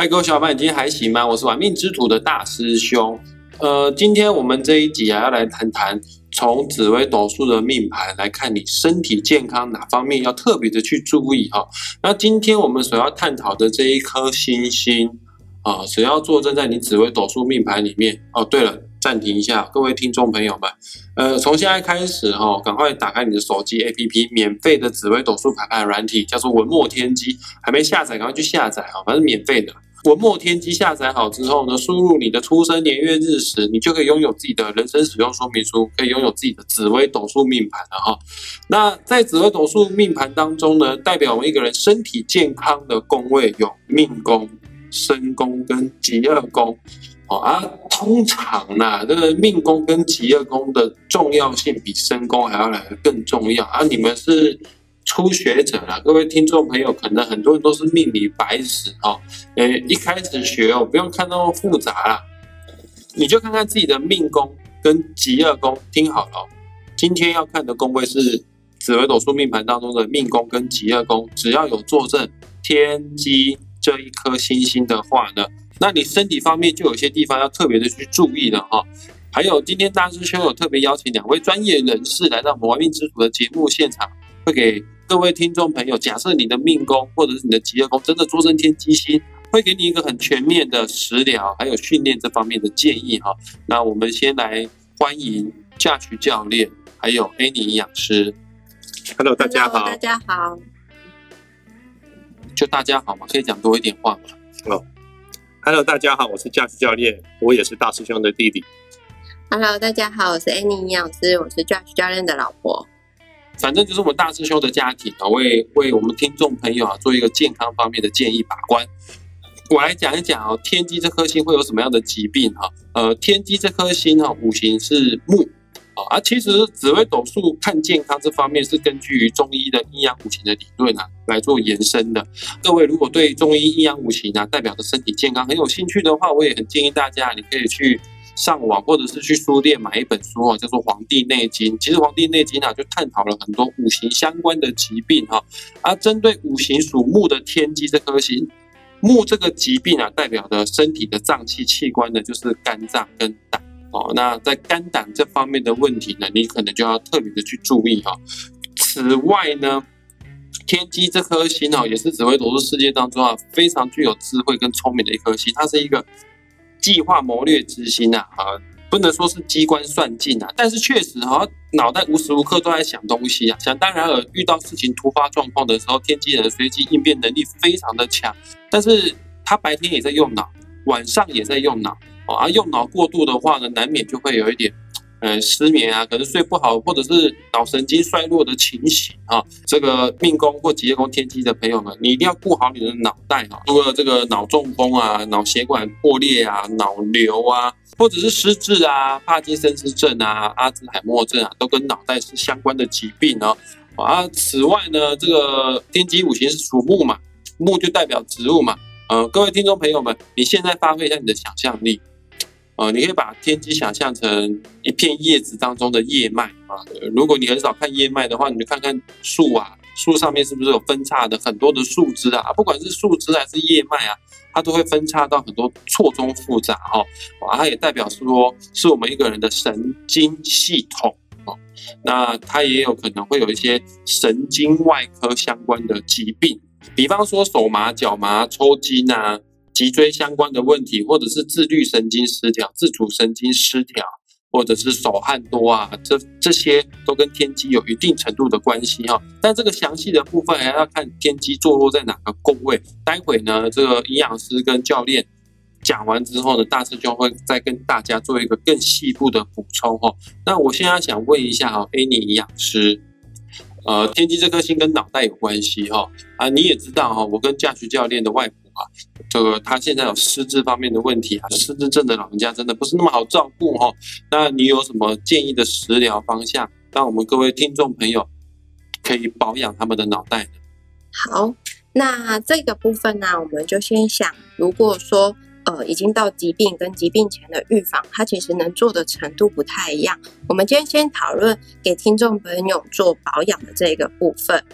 嗨，各位小伙伴，你今天还行吗？我是玩命之徒的大师兄。呃，今天我们这一集啊，要来谈谈从紫微斗数的命盘来看你身体健康哪方面要特别的去注意哈。那今天我们所要探讨的这一颗星星啊，只要坐镇在你紫微斗数命盘里面哦。对了。暂停一下，各位听众朋友们，呃，从现在开始哈，赶快打开你的手机 APP，免费的紫微斗数排盘软体叫做文墨天机，还没下载，赶快去下载哈，反正免费的。文墨天机下载好之后呢，输入你的出生年月日时，你就可以拥有自己的人生使用说明书，可以拥有自己的紫微斗数命盘了哈。那在紫微斗数命盘当中呢，代表我们一个人身体健康的宫位有命宫、身宫跟吉二宫。哦啊，通常呢，这个命宫跟吉业宫的重要性比身宫还要来的更重要啊！你们是初学者啦，各位听众朋友，可能很多人都是命理白纸哦。诶，一开始学哦，不用看那么复杂啦，你就看看自己的命宫跟吉业宫。听好了，今天要看的宫位是紫微斗数命盘当中的命宫跟吉业宫，只要有坐镇天机这一颗星星的话呢。那你身体方面就有些地方要特别的去注意了哈。还有今天大师兄有特别邀请两位专业人士来到我们玩命之徒的节目现场，会给各位听众朋友，假设你的命宫或者是你的吉业宫真的坐镇天机星，会给你一个很全面的食疗还有训练这方面的建议哈。那我们先来欢迎驾驭教练，还有 Annie 营养师。Hello，大家好。大家好。就大家好嘛，可以讲多一点话嘛。哦。Hello，大家好，我是驾驶教练，我也是大师兄的弟弟。Hello，大家好，我是 Annie 营养师，我是驾驶教练的老婆。反正就是我们大师兄的家庭啊，为为我们听众朋友啊做一个健康方面的建议把关。我来讲一讲哦，天机这颗星会有什么样的疾病哈？呃，天机这颗星哈，五行是木。啊，其实紫微斗数看健康这方面是根据于中医的阴阳五行的理论啊来做延伸的。各位如果对中医阴阳五行啊代表的身体健康很有兴趣的话，我也很建议大家，你可以去上网或者是去书店买一本书啊，叫做《黄帝内经》。其实《黄帝内经》啊就探讨了很多五行相关的疾病哈。而针对五行属木的天机这颗星，木这个疾病啊代表的身体的脏器器官呢就是肝脏跟胆。哦，那在肝胆这方面的问题呢，你可能就要特别的去注意哈。此外呢，天机这颗星哦，也是紫微斗数世界当中啊非常具有智慧跟聪明的一颗星，它是一个计划谋略之心啊，啊，不能说是机关算尽啊，但是确实哈，脑袋无时无刻都在想东西啊，想当然尔，遇到事情突发状况的时候，天机人随机应变能力非常的强，但是他白天也在用脑，晚上也在用脑。啊，用脑过度的话呢，难免就会有一点，呃，失眠啊，可能睡不好，或者是脑神经衰弱的情形啊。这个命宫或吉业宫天机的朋友们，你一定要顾好你的脑袋啊。除了这个脑中风啊、脑血管破裂啊、脑瘤啊，或者是失智啊、帕金森氏症啊、阿兹海默症啊，都跟脑袋是相关的疾病哦。啊，此外呢，这个天机五行是属木嘛，木就代表植物嘛。呃，各位听众朋友们，你现在发挥一下你的想象力。呃，你可以把天机想象成一片叶子当中的叶脉啊。如果你很少看叶脉的话，你就看看树啊，树上面是不是有分叉的很多的树枝啊？不管是树枝还是叶脉啊，它都会分叉到很多错综复杂哦。啊，它也代表说是我们一个人的神经系统哦。那它也有可能会有一些神经外科相关的疾病，比方说手麻、脚麻、抽筋啊。脊椎相关的问题，或者是自律神经失调、自主神经失调，或者是手汗多啊，这这些都跟天机有一定程度的关系哈。但这个详细的部分还要看天机坐落在哪个宫位。待会呢，这个营养师跟教练讲完之后呢，大师兄会再跟大家做一个更细部的补充哈。那我现在想问一下哈，Annie 营养师。呃，天机这颗星跟脑袋有关系哈啊，你也知道哈，我跟驾驶教练的外婆啊，这个他现在有失智方面的问题啊，失智症的老人家真的不是那么好照顾哈。那你有什么建议的食疗方向，让我们各位听众朋友可以保养他们的脑袋呢？好，那这个部分呢，我们就先想，如果说。呃，已经到疾病跟疾病前的预防，它其实能做的程度不太一样。我们今天先讨论给听众朋友做保养的这个部分。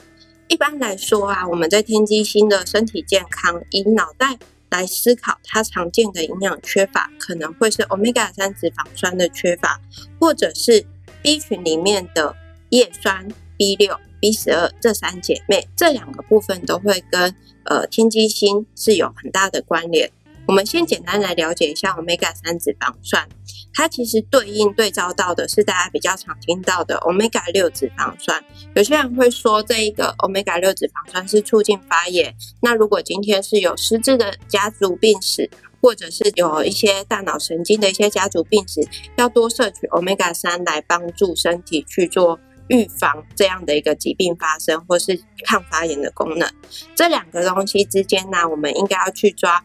一般来说啊，我们在天机星的身体健康，以脑袋来思考它常见的营养缺乏，可能会是 omega 三脂肪酸的缺乏，或者是 B 群里面的叶酸、B 六、B 十二这三姐妹，这两个部分都会跟呃天机星是有很大的关联。我们先简单来了解一下 omega 三脂肪酸，它其实对应对照到的是大家比较常听到的 omega 六脂肪酸。有些人会说这一个 omega 六脂肪酸是促进发炎。那如果今天是有失智的家族病史，或者是有一些大脑神经的一些家族病史，要多摄取 omega 三来帮助身体去做预防这样的一个疾病发生，或是抗发炎的功能。这两个东西之间呢，我们应该要去抓。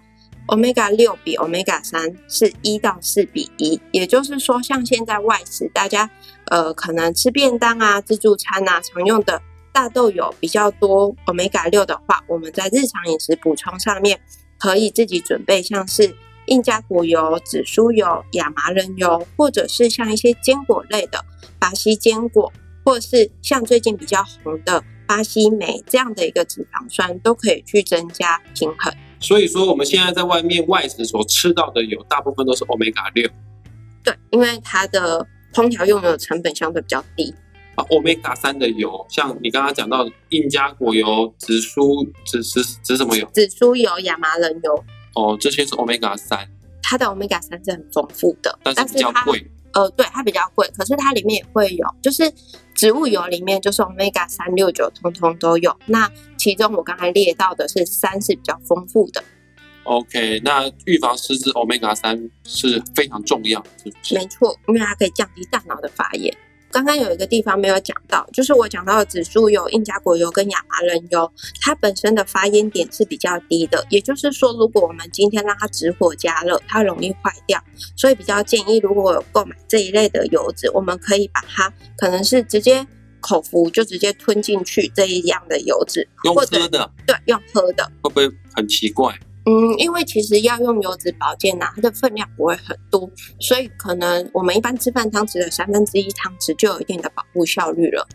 Omega 六比 omega 三是一到四比一，也就是说，像现在外食，大家呃可能吃便当啊、自助餐啊，常用的大豆油比较多 omega 六的话，我们在日常饮食补充上面可以自己准备，像是印加果油、紫苏油、亚麻仁油，或者是像一些坚果类的巴西坚果，或是像最近比较红的巴西莓这样的一个脂肪酸，都可以去增加平衡。所以说，我们现在在外面外食所吃到的油，大部分都是 omega 六。对，因为它的烹调用油成本相对比较低。啊，omega 三的油，像你刚刚讲到印加果油、紫苏、紫紫紫什么油？紫苏油、亚麻仁油。哦，这些是 omega 三。它的 omega 三是很丰富的，但是比较贵。呃，对，它比较贵，可是它里面也会有，就是植物油里面就是 omega 三六九，通通都有。那其中我刚才列到的是三是比较丰富的。OK，那预防失智 omega 三是非常重要，是不是？没错，因为它可以降低大脑的发炎。刚刚有一个地方没有讲到，就是我讲到的紫苏油、印加果油跟亚麻仁油，它本身的发烟点是比较低的。也就是说，如果我们今天让它直火加热，它容易坏掉，所以比较建议，如果有购买这一类的油脂，我们可以把它可能是直接口服，就直接吞进去这一样的油脂，用喝的，对，用喝的，会不会很奇怪？嗯，因为其实要用油脂保健呐，它的分量不会很多，所以可能我们一般吃饭汤匙的三分之一汤匙就有一定的保护效率了。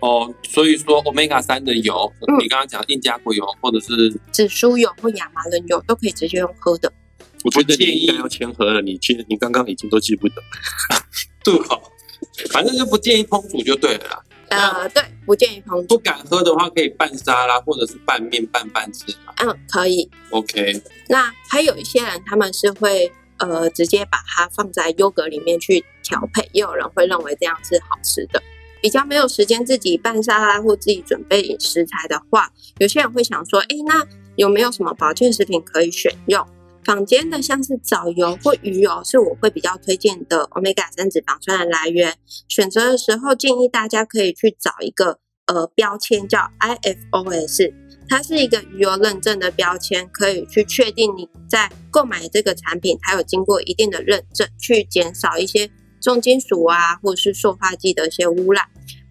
哦，所以说 omega 三的油，你刚刚讲印加果油或者是紫苏油或亚麻仁油都可以直接用喝的。我觉得你应该要签合了，你记你刚刚已经都记不得。对吧，反正就不建议烹煮就对了啦。呃，对，不建议烹煮。不敢喝的话，可以拌沙拉或者是拌面拌饭吃嗯，可以。OK。那还有一些人，他们是会呃直接把它放在优格里面去调配，也有人会认为这样是好吃的。比较没有时间自己拌沙拉或自己准备食材的话，有些人会想说，哎，那有没有什么保健食品可以选用？坊间的像是藻油或鱼油是我会比较推荐的 omega 三脂肪酸的来源。选择的时候建议大家可以去找一个呃标签叫 IFOS，它是一个鱼油认证的标签，可以去确定你在购买这个产品它有经过一定的认证，去减少一些重金属啊或者是塑化剂的一些污染。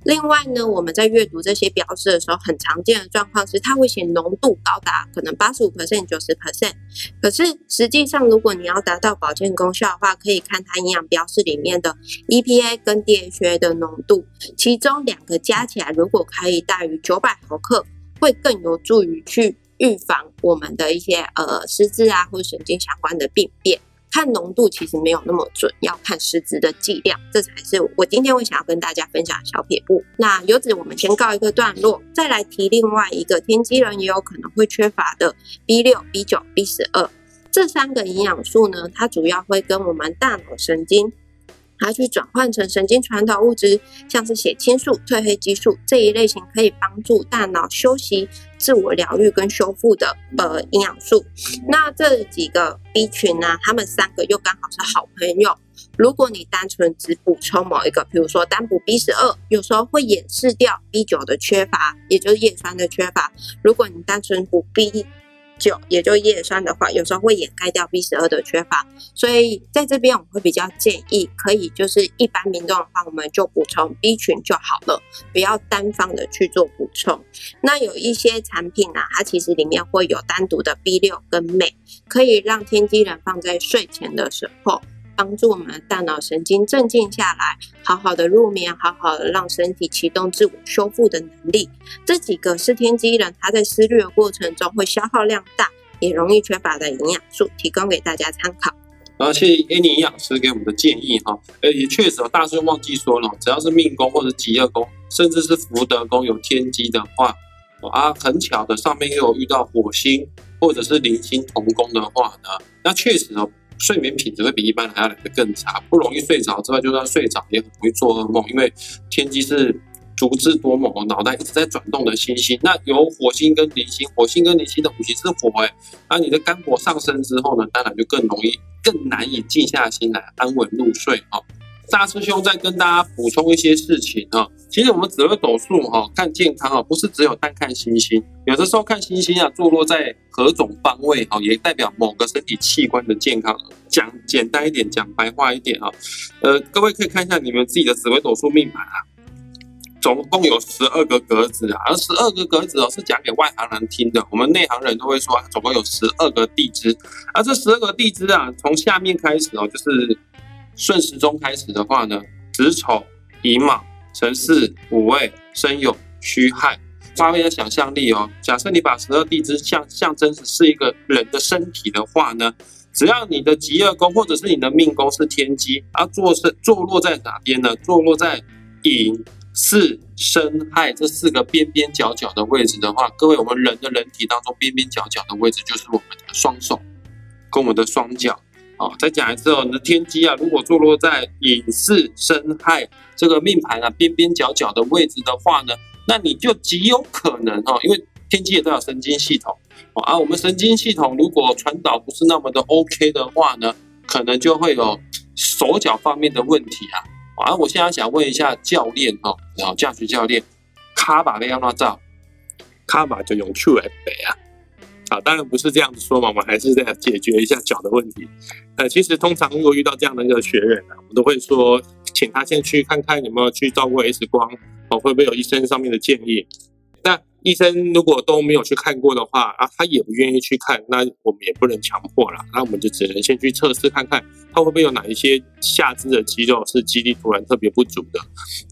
另外呢，我们在阅读这些标识的时候，很常见的状况是，它会写浓度高达可能八十五 percent、九十 percent，可是实际上，如果你要达到保健功效的话，可以看它营养标识里面的 EPA 跟 DHA 的浓度，其中两个加起来如果可以大于九百毫克，会更有助于去预防我们的一些呃失智啊或神经相关的病变。看浓度其实没有那么准，要看实质的剂量，这才是我今天会想要跟大家分享的小撇步。那油脂我们先告一个段落，再来提另外一个天机人也有可能会缺乏的 B 六、B 九、B 十二这三个营养素呢，它主要会跟我们大脑神经。它去转换成神经传导物质，像是血清素、褪黑激素这一类型，可以帮助大脑休息、自我疗愈跟修复的呃营养素。那这几个 B 群呢，他们三个又刚好是好朋友。如果你单纯只补充某一个，比如说单补 B 十二，有时候会掩饰掉 B 九的缺乏，也就是叶酸的缺乏。如果你单纯补 B 就，也就叶酸的话，有时候会掩盖掉 B 十二的缺乏，所以在这边我会比较建议，可以就是一般民众的话，我们就补充 B 群就好了，不要单方的去做补充。那有一些产品呢，它其实里面会有单独的 B 六跟镁，可以让天机人放在睡前的时候。帮助我们的大脑神经镇静下来，好好的入眠，好好的让身体启动自我修复的能力。这几个是天机人，他在思虑的过程中会消耗量大，也容易缺乏的营养素，提供给大家参考。然后谢谢 Annie 营养师给我们的建议哈，呃也确实哦，大师忘记说了，只要是命宫或者吉厄宫，甚至是福德宫有天机的话，啊很巧的上面又有遇到火星或者是零星同宫的话呢，那确实哦，睡眠品质会比一般人还要来的更差，不容易睡着之外，就算睡着也很容易做噩梦，因为天机是。足智多谋，脑袋一直在转动的星星，那有火星跟离星，火星跟离星的五行是火哎，那你的肝火上升之后呢，当然就更容易、更难以静下心来安稳入睡哈。大师兄再跟大家补充一些事情哈，其实我们紫微斗数哈看健康啊，不是只有单看星星，有的时候看星星啊坐落在何种方位哈，也代表某个身体器官的健康。讲简单一点，讲白话一点哈，呃，各位可以看一下你们自己的紫微斗数命盘啊。总共有十二个格子啊，而十二个格子哦是讲给外行人听的，我们内行人都会说，啊总共有十二个地支，而这十二个地支啊，从下面开始哦，就是顺时钟开始的话呢，子丑寅卯辰巳午未申酉戌亥，发挥的想象力哦。假设你把十二地支象象征是是一个人的身体的话呢，只要你的吉厄宫或者是你的命宫是天机，而坐是坐落在哪边呢？坐落在寅。巳申亥这四个边边角角的位置的话，各位，我们人的人体当中边边角角的位置就是我们的双手跟我们的双脚。好，再讲一次哦，你的天机啊，如果坐落在寅巳申亥这个命盘啊边边角角的位置的话呢，那你就极有可能哦，因为天机也代表神经系统啊，我们神经系统如果传导不是那么的 OK 的话呢，可能就会有手脚方面的问题啊。啊，我现在想问一下教练哈，然后驾驶教练，卡把那样哪照？卡把就用 Q 来背啊。当然不是这样子说嘛，我们还是在解决一下脚的问题。呃，其实通常如果遇到这样的一个学员呢，我们都会说，请他先去看看有没有去照过 X 光，哦，会不会有医生上面的建议。那医生如果都没有去看过的话啊，他也不愿意去看，那我们也不能强迫了。那我们就只能先去测试看看，他会不会有哪一些下肢的肌肉是肌力突然特别不足的。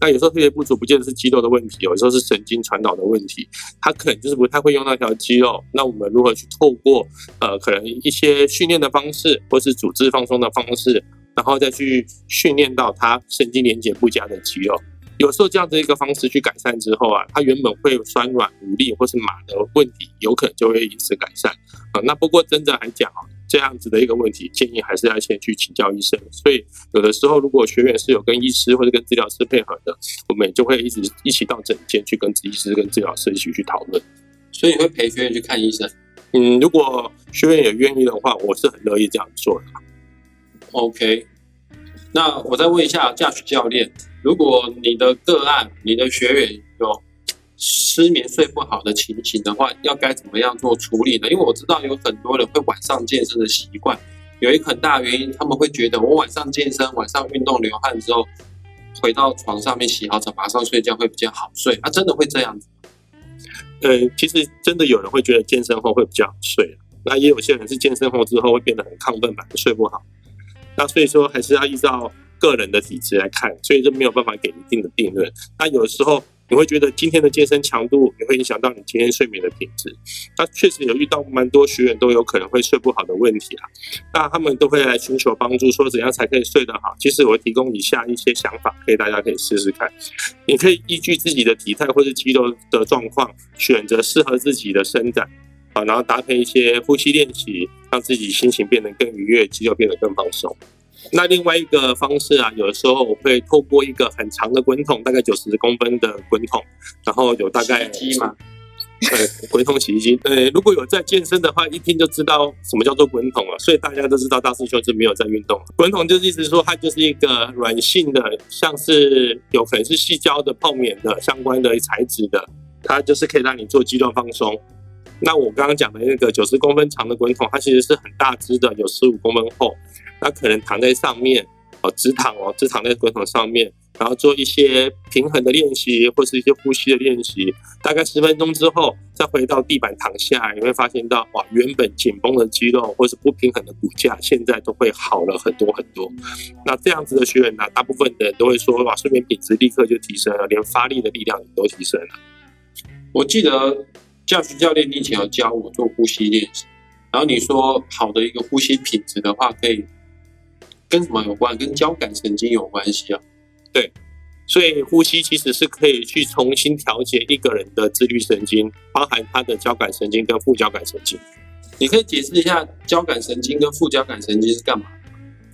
那有时候特别不足，不见得是肌肉的问题，有时候是神经传导的问题。他可能就是不太会用那条肌肉。那我们如何去透过呃可能一些训练的方式，或是组织放松的方式，然后再去训练到他神经连接不佳的肌肉？有时候这样的一个方式去改善之后啊，它原本会酸软无力或是麻的问题，有可能就会因此改善啊。那不过真的来讲啊，这样子的一个问题，建议还是要先去请教医生。所以有的时候如果学员是有跟医师或者跟治疗师配合的，我们就会一直一起到诊间去跟医师跟治疗师一起去讨论。所以你会陪学员去看医生？嗯，如果学员也愿意的话，我是很乐意这样做的。OK，那我再问一下驾驶教练。如果你的个案、你的学员有失眠睡不好的情形的话，要该怎么样做处理呢？因为我知道有很多人会晚上健身的习惯，有一个很大原因，他们会觉得我晚上健身、晚上运动流汗之后，回到床上面洗好澡，马上睡觉会比较好睡。啊，真的会这样子？呃，其实真的有人会觉得健身后会比较好睡，那也有些人是健身后之后会变得很亢奋，反而睡不好。那所以说还是要依照。个人的体质来看，所以就没有办法给一定的定论。那有时候你会觉得今天的健身强度也会影响到你今天睡眠的品质。那确实有遇到蛮多学员都有可能会睡不好的问题啊。那他们都会来寻求帮助，说怎样才可以睡得好。其实我提供以下一些想法，可以大家可以试试看。你可以依据自己的体态或是肌肉的状况，选择适合自己的伸展啊，然后搭配一些呼吸练习，让自己心情变得更愉悦，肌肉变得更放松。那另外一个方式啊，有的时候我会透过一个很长的滚筒，大概九十公分的滚筒，然后有大概机吗？呃，滚筒洗衣机。呃，如果有在健身的话，一听就知道什么叫做滚筒了。所以大家都知道大师兄是没有在运动。滚筒就是意思说，它就是一个软性的，像是有可能是细胶的、泡棉的相关的材质的，它就是可以让你做肌肉放松。那我刚刚讲的那个九十公分长的滚筒，它其实是很大只的，有十五公分厚。那可能躺在上面，哦，直躺哦，直躺在滚筒上面，然后做一些平衡的练习，或是一些呼吸的练习。大概十分钟之后，再回到地板躺下，你会发现到，哇，原本紧绷的肌肉或是不平衡的骨架，现在都会好了很多很多。那这样子的学员呢，大部分的人都会说，哇，睡眠品质立刻就提升了，连发力的力量也都提升了。我记得教学教练以前有教我做呼吸练习。然后你说好的一个呼吸品质的话，可以跟什么有关？跟交感神经有关系啊。对所以呼吸其实是可以去重新调节一个人的自律神经，包含他的交感神经跟副交感神经。你可以解释一下交感神经跟副交感神经是干嘛？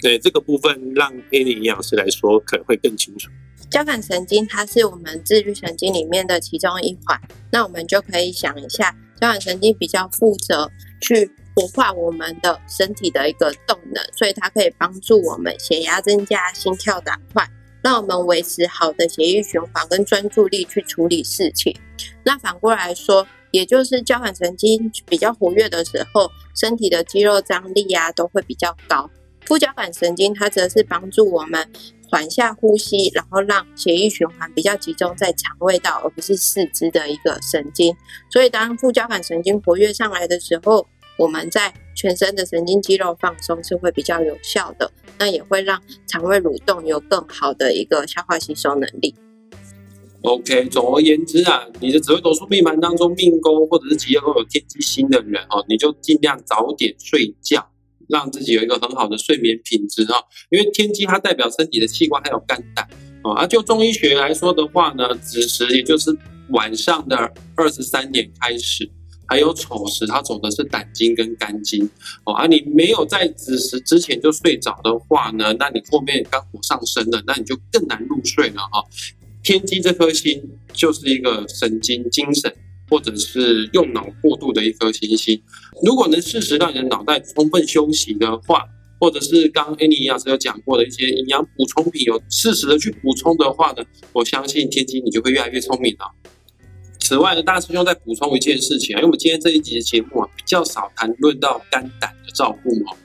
对这个部分，让 A 零营养师来说可能会更清楚。交感神经它是我们自律神经里面的其中一环，那我们就可以想一下，交感神经比较负责去活化我们的身体的一个动能，所以它可以帮助我们血压增加、心跳加快，让我们维持好的血液循环跟专注力去处理事情。那反过来说，也就是交感神经比较活跃的时候，身体的肌肉张力啊都会比较高。副交感神经它则是帮助我们缓下呼吸，然后让血液循环比较集中在肠胃道，而不是四肢的一个神经。所以当副交感神经活跃上来的时候，我们在全身的神经肌肉放松是会比较有效的，那也会让肠胃蠕动有更好的一个消化吸收能力。OK，总而言之啊，你的紫微斗数命盘当中命宫或者是吉业宫有天机星的人哦，你就尽量早点睡觉，让自己有一个很好的睡眠品质哦。因为天机它代表身体的器官还有肝胆哦。啊，就中医学来说的话呢，子时也就是晚上的二十三点开始，还有丑时它走的是胆经跟肝经哦。啊，你没有在子时之前就睡着的话呢，那你后面肝火上升了，那你就更难入睡了哈、天机这颗星就是一个神经、精神或者是用脑过度的一颗行星。如果能适时让你的脑袋充分休息的话，或者是刚刚 Annie 营养师有讲过的一些营养补充品，有适时的去补充的话呢，我相信天机你就会越来越聪明了。此外呢，大师兄再补充一件事情啊，因为我们今天这一集的节目啊，比较少谈论到肝胆的照顾哦。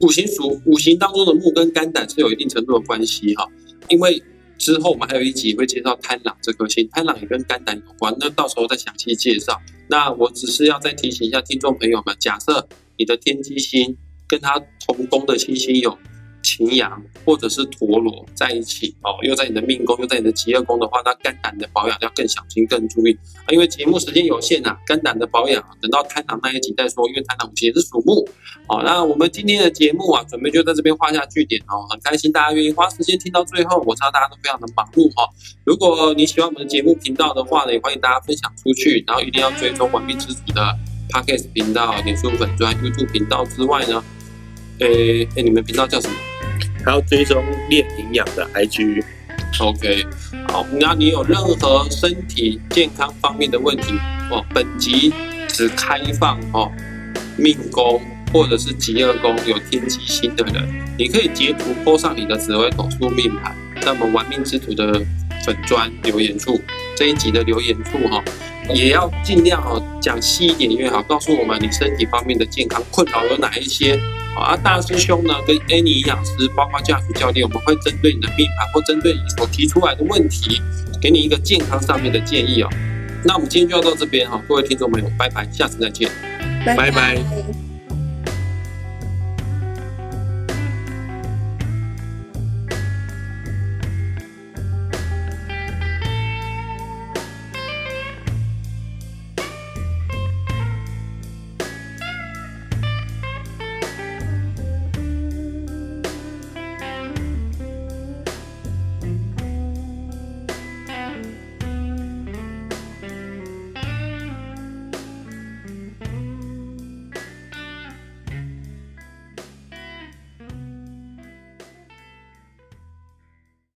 五行属五行当中的木跟肝胆是有一定程度的关系哈，因为之后我们还有一集会介绍贪狼这颗星，贪狼也跟肝胆有关，那到时候再详细介绍。那我只是要再提醒一下听众朋友们，假设你的天机星跟它同宫的星星有擎羊或者是陀螺在一起哦，又在你的命宫，又在你的极恶宫的话，那肝胆的保养要更小心、更注意啊。因为节目时间有限啊，肝胆的保养啊等到贪狼那一集再说，因为贪狼也是属木。好，那我们今天的节目啊，准备就在这边画下句点哦。很开心大家愿意花时间听到最后，我知道大家都非常的忙碌哈、如果你喜欢我们的节目频道的话呢，也欢迎大家分享出去，然后一定要追踪完璧之主的 Podcast 频道、脸书粉专、YouTube 频道之外呢，诶诶，你们频道叫什么？还要追踪练营养的 IG，OK，好，那你有任何身体健康方面的问题哦，本集只开放哦命宫或者是极恶宫有天机星的人，你可以截图 po 上你的紫微斗数命盘，在我们玩命之徒的粉砖留言处这一集的留言处哈、也要尽量哦讲细一点越好，告诉我们你身体方面的健康困扰有哪一些。好啊，大师兄呢跟 Annie 营养师，包括驾驶教练，我们会针对你的命盘或针对你所提出来的问题，给你一个健康上面的建议哦。那我们今天就要到这边哈、各位听众朋友，拜拜，下次再见。拜拜拜